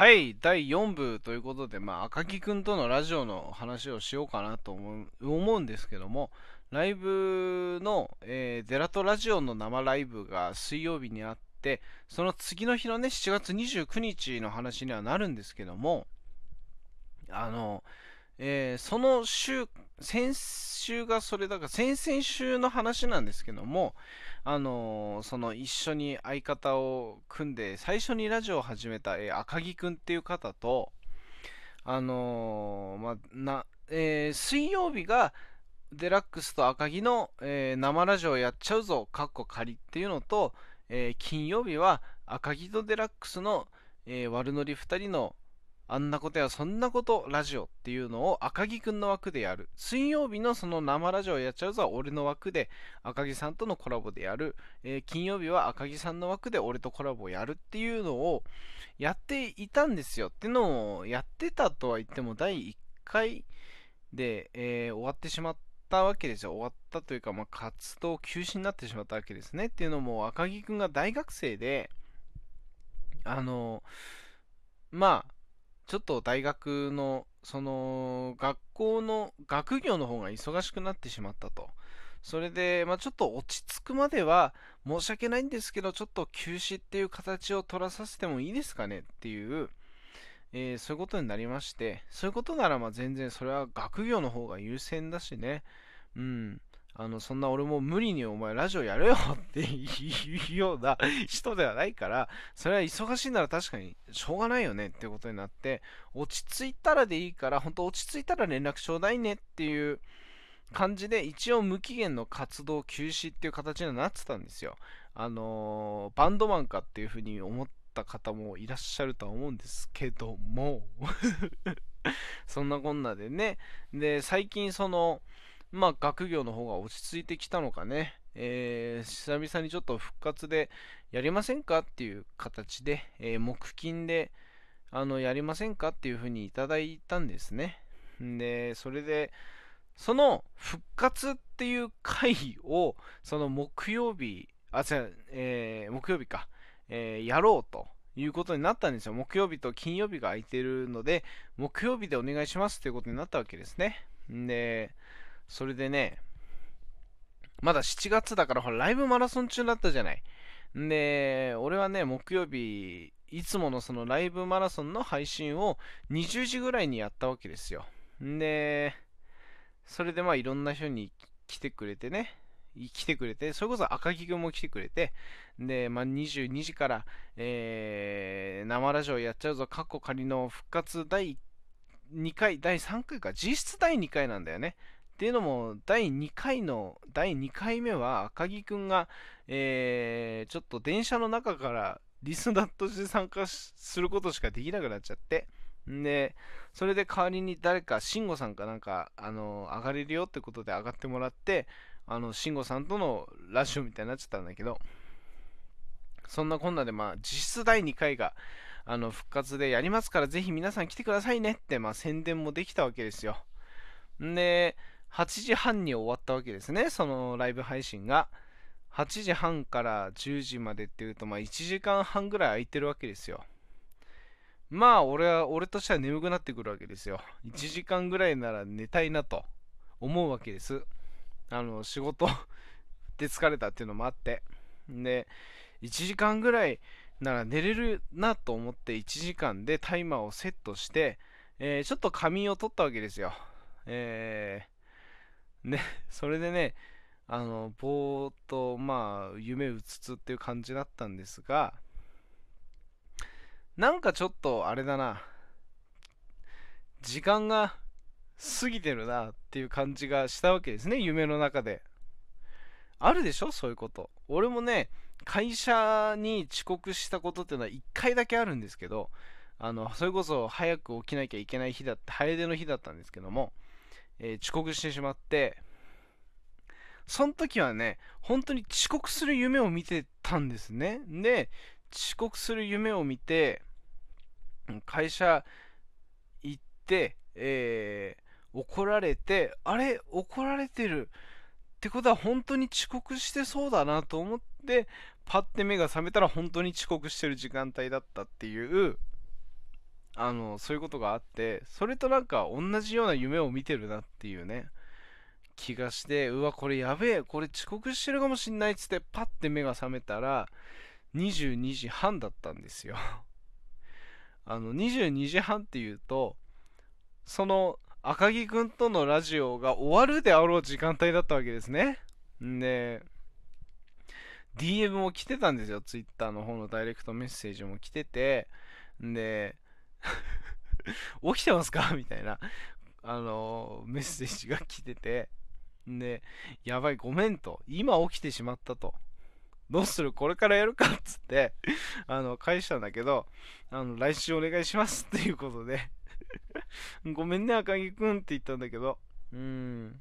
はい、第4部ということで、まあ、赤木くんとのラジオの話をしようかなと思う思うんですけども、ライブの、えーデラトラジオの生ライブが水曜日にあって、その次の日のね、7月29日の話にはなるんですけども、あの、えーその週、先週がそれだから、先々週の話なんですけども、あのーその一緒に相方を組んで最初にラジオを始めた、えー赤木くんっていう方とあのまあなえ水曜日がデラックスと赤木の、え生ラジオやっちゃうぞかっこ仮っていうのと、え金曜日は赤木とデラックスの、え悪ノリ2人のあんなことやそんなことラジオっていうのを赤木くんの枠でやる。水曜日のその生ラジオやっちゃうぞ俺の枠で赤木さんとのコラボでやる、えー金曜日は赤木さんの枠で俺とコラボをやるっていうのをやっていたんですよ。っていうのをやってたとは言っても第1回で、えー終わってしまったわけですよ。終わったというか、まあ、活動休止になってしまったわけですね。っていうのも赤木くんが大学生であのまあちょっと大学のその学校の学業の方が忙しくなってしまったと。それで、まあ、ちょっと落ち着くまでは申し訳ないんですけどちょっと休止っていう形を取らさせてもいいですかねっていう、えーそういうことになりまして。そういうことならま全然それは学業の方が優先だしね。うん。あのそんな俺も無理にお前ラジオやれよっていうような人ではないからそれは忙しいなら確かにしょうがないよねってことになって落ち着いたらでいいから本当落ち着いたら連絡ちょうだいねっていう感じで一応無期限の活動休止っていう形になってたんですよ。あのーバンドマンかっていうふうに思った方もいらっしゃるとは思うんですけども そんなこんなでね。で最近そのまあ学業の方が落ち着いてきたのかね、えー久々にちょっと復活でやりませんかっていう形で、えー木金であのやりませんかっていうふうにいただいたんですね。でそれでその復活っていう回をその木曜日あ違う、えー木曜日か、えーやろうということになったんですよ。木曜日と金曜日が空いてるので木曜日でお願いしますっていうことになったわけですね。でそれでねまだ7月だからほらライブマラソン中だったじゃない。んで俺はね木曜日いつものそのライブマラソンの配信を20時ぐらいにやったわけですよ。でそれでまあいろんな人に来てくれてね。来てくれてそれこそ赤木くんも来てくれて。で、まあ、22時から、えー生ラジオやっちゃうぞ。カッコ仮の復活第2回第3回か。実質第2回なんだよね。っていうのも第2回の第2回目は赤木くんが、えーちょっと電車の中からリスナーとして参加することしかできなくなっちゃって。んでそれで代わりに誰か慎吾さんかなんかあの上がれるよってことで上がってもらってあの慎吾さんとのラジオみたいになっちゃったんだけど。そんなこんなでまあ実質第2回があの復活でやりますからぜひ皆さん来てくださいねってまあ宣伝もできたわけですよ。んで8時半に終わったわけですね。そのライブ配信が。8時半から10時までっていうとまあ1時間半ぐらい空いてるわけですよ。まあ俺は俺としては眠くなってくるわけですよ。1時間ぐらいなら寝たいなと思うわけです。あの仕事 で疲れたっていうのもあって。で1時間ぐらいなら寝れるなと思って1時間でタイマーをセットして、えーちょっと仮眠を取ったわけですよ。えーね それでねあのぼーっとまあ夢うつつっていう感じだったんですがなんかちょっとあれだな。時間が過ぎてるなっていう感じがしたわけですね夢の中で。あるでしょそういうこと。俺もね会社に遅刻したことっていうのは1回だけあるんですけどあのそれこそ早く起きなきゃいけない日だった早出の日だったんですけども、えー遅刻してしまってその時はね本当に遅刻する夢を見てたんですね。で遅刻する夢を見て会社行って、えー怒られてあれ怒られてるってことは本当に遅刻してそうだなと思ってパッて目が覚めたら本当に遅刻してる時間帯だったっていうあのそういうことがあってそれとなんか同じような夢を見てるなっていうね気がしてうわこれやべえこれ遅刻してるかもしんないっつってパッて目が覚めたら22時半だったんですよ。あの22時半っていうとその赤木くんとのラジオが終わるであろう時間帯だったわけですね。で DM も来てたんですよ。Twitter の方のダイレクトメッセージも来てて。で 起きてますか？みたいなあのメッセージが来てて。で、やばい、ごめんと。今起きてしまったと。どうする？これからやるか？っ つって、あの、返したんだけど、あの、来週お願いします。っていうことで。ごめんね、赤木くんって言ったんだけど、うん。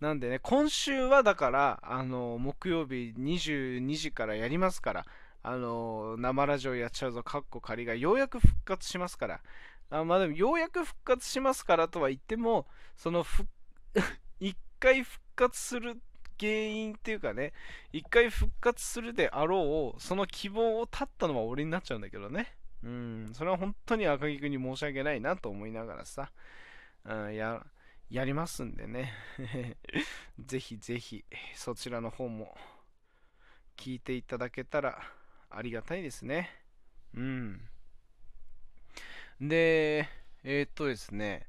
なんでね、今週はだから、あの、木曜日22時からやりますから、あの、生ラジオやっちゃうぞ、カッコ仮がようやく復活しますから、あまあでも、ようやく復活しますからとは言っても、その、ふ、一回復活する原因っていうかね、一回復活するであろう、その希望を絶ったのは俺になっちゃうんだけどね。うん、それは本当に赤木くんに申し訳ないなと思いながらさ、うん、や、やりますんでね。ぜひぜひ、そちらの方も聞いていただけたらありがたいですね。うん。で、えー、っとですね、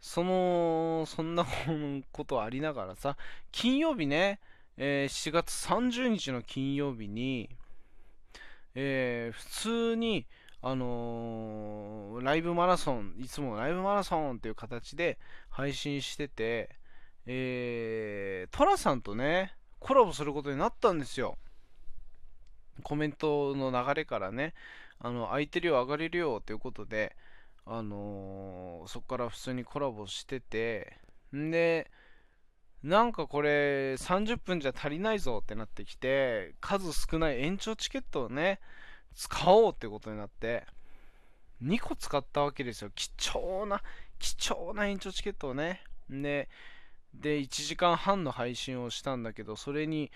その、そんなことありながらさ、金曜日ね、えー、7月30日の金曜日に、えー、普通に、あのー、ライブマラソン、いつもライブマラソンっていう形で配信してて、えー、トラさんとね、コラボすることになったんですよ。コメントの流れからね、あの、空いてるよ、上がれるよということで、あのー、そこから普通にコラボしてて、んで、なんかこれ30分じゃ足りないぞってなってきて、数少ない延長チケットをね、使おうってことになって、2個使ったわけですよ。貴重な、貴重な延長チケットをね。で、で、1時間半の配信をしたんだけど、それに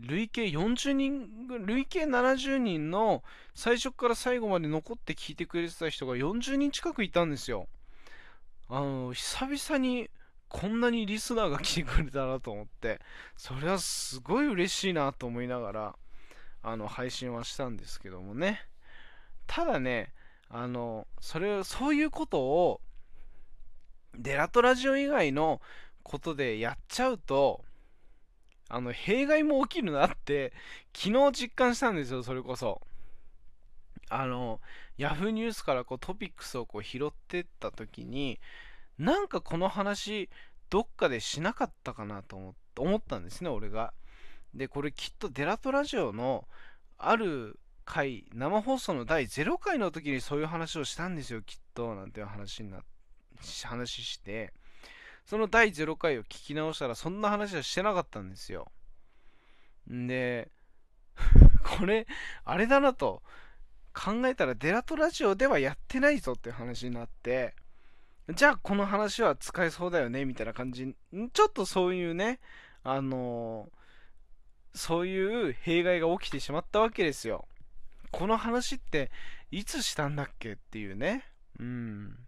累計40人、累計70人の最初から最後まで残って聞いてくれてた人が40人近くいたんですよ。あの、久々にこんなにリスナーが来てくれたなと思って、それはすごい嬉しいなと思いながら、あの、配信はしたんですけどもね。ただね、あの、それ、そういうことを、デラトラジオ以外のことでやっちゃうと、あの、弊害も起きるなって、昨日実感したんですよ、それこそ。あの、ヤフーニュースからこうトピックスをこう拾ってった時に、なんかこの話、どっかでしなかったかなと思ったんですね、俺が。で、これきっとデラトラジオのある回、生放送の第0回の時にそういう話をしたんですよ、きっと、なんていう話にな、話して。その第0回を聞き直したらそんな話はしてなかったんですよ。んで、これ、あれだなと考えたらデラトラジオではやってないぞって話になって、じゃあこの話は使えそうだよねみたいな感じ、ちょっとそういうね、あのー、そういう弊害が起きてしまったわけですよ。この話っていつしたんだっけっていうね。うん。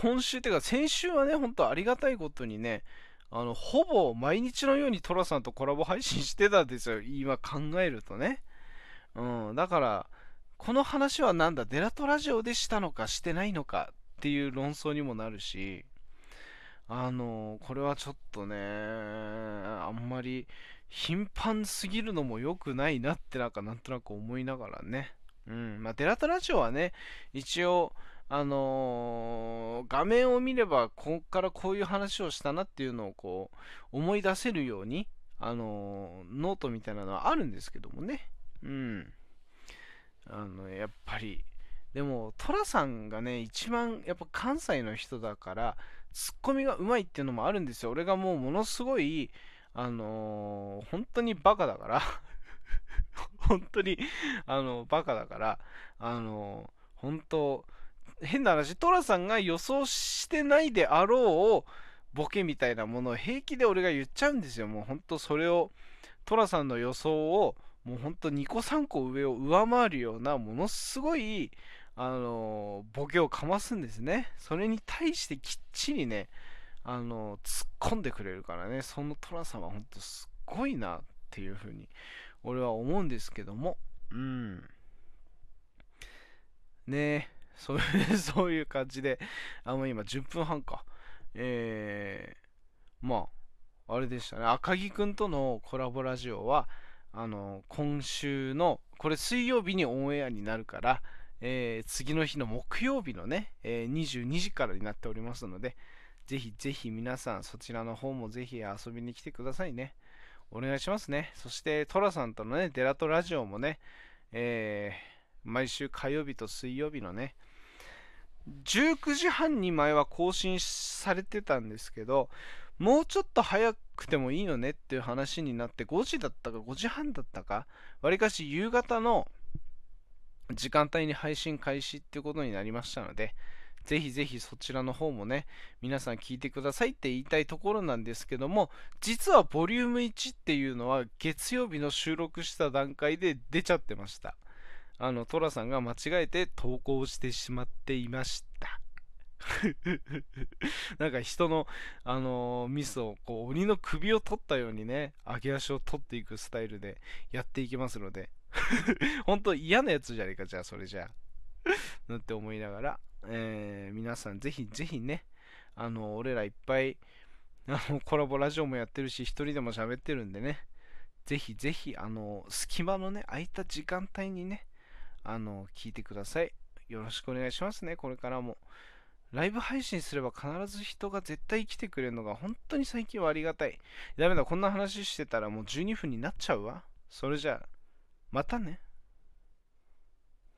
今週っていうか先週はね、本当ありがたいことにね、あの、ほぼ毎日のようにトラさんとコラボ配信してたんですよ。今考えるとね。うん、だから、この話はなんだ、デラトラジオでしたのかしてないのかっていう論争にもなるし、あの、これはちょっとね、あんまり頻繁すぎるのも良くないなってなんかなんとなく思いながらね。うん、まあ、デラトラジオはね、一応、あのー、画面を見ればここからこういう話をしたなっていうのをこう思い出せるように、あのー、ノートみたいなのはあるんですけどもね。うん。あの、やっぱり、でも、寅さんがね、一番やっぱ関西の人だから、ツッコミがうまいっていうのもあるんですよ。俺がもうものすごい、あのー、本当にバカだから 本当に、あの、バカだから、あの本当、変な話、トラさんが予想してないであろうボケみたいなものを平気で俺が言っちゃうんですよ。もうほんとそれを、トラさんの予想を、もうほんと2個3個上を上回るような、ものすごい、あのボケをかますんですね。それに対してきっちりね、あの突っ込んでくれるからね、その寅さんは本当すっごいなっていうふうに俺は思うんですけども、うん。ねえそういう そういう感じで、あ、もう今10分半か。えー、まあ、あれでしたね。赤木くんとのコラボラジオは、あの、今週の、これ水曜日にオンエアになるから、えー、次の日の木曜日のね、えー、22時からになっておりますので、ぜひぜひ皆さんそちらの方もぜひ遊びに来てくださいね。お願いしますね。そして、トラさんとのね、デラトラジオもね、えー、毎週火曜日と水曜日のね、19時半に前は更新されてたんですけど、もうちょっと早くてもいいよねっていう話になって、5時だったか5時半だったか、わりかし夕方の時間帯に配信開始っていうことになりましたので、ぜひぜひそちらの方もね、皆さん聞いてくださいって言いたいところなんですけども、実はボリューム1っていうのは月曜日の収録した段階で出ちゃってました。あの、トラさんが間違えて投稿してしまっていました。なんか人の、あのー、ミスをこう鬼の首を取ったようにね、上げ足を取っていくスタイルでやっていきますので、本当嫌なやつじゃねえか、じゃあそれじゃあ。なって思いながら、えー、皆さんぜひぜひね、あの、俺らいっぱい、あの、コラボラジオもやってるし、一人でも喋ってるんでね、ぜひぜひ、あの、隙間のね、空いた時間帯にね、あの、聞いてください。よろしくお願いしますね、これからも。ライブ配信すれば必ず人が絶対来てくれるのが本当に最近はありがたい。ダメだ、こんな話してたらもう12分になっちゃうわ。それじゃあ、またね。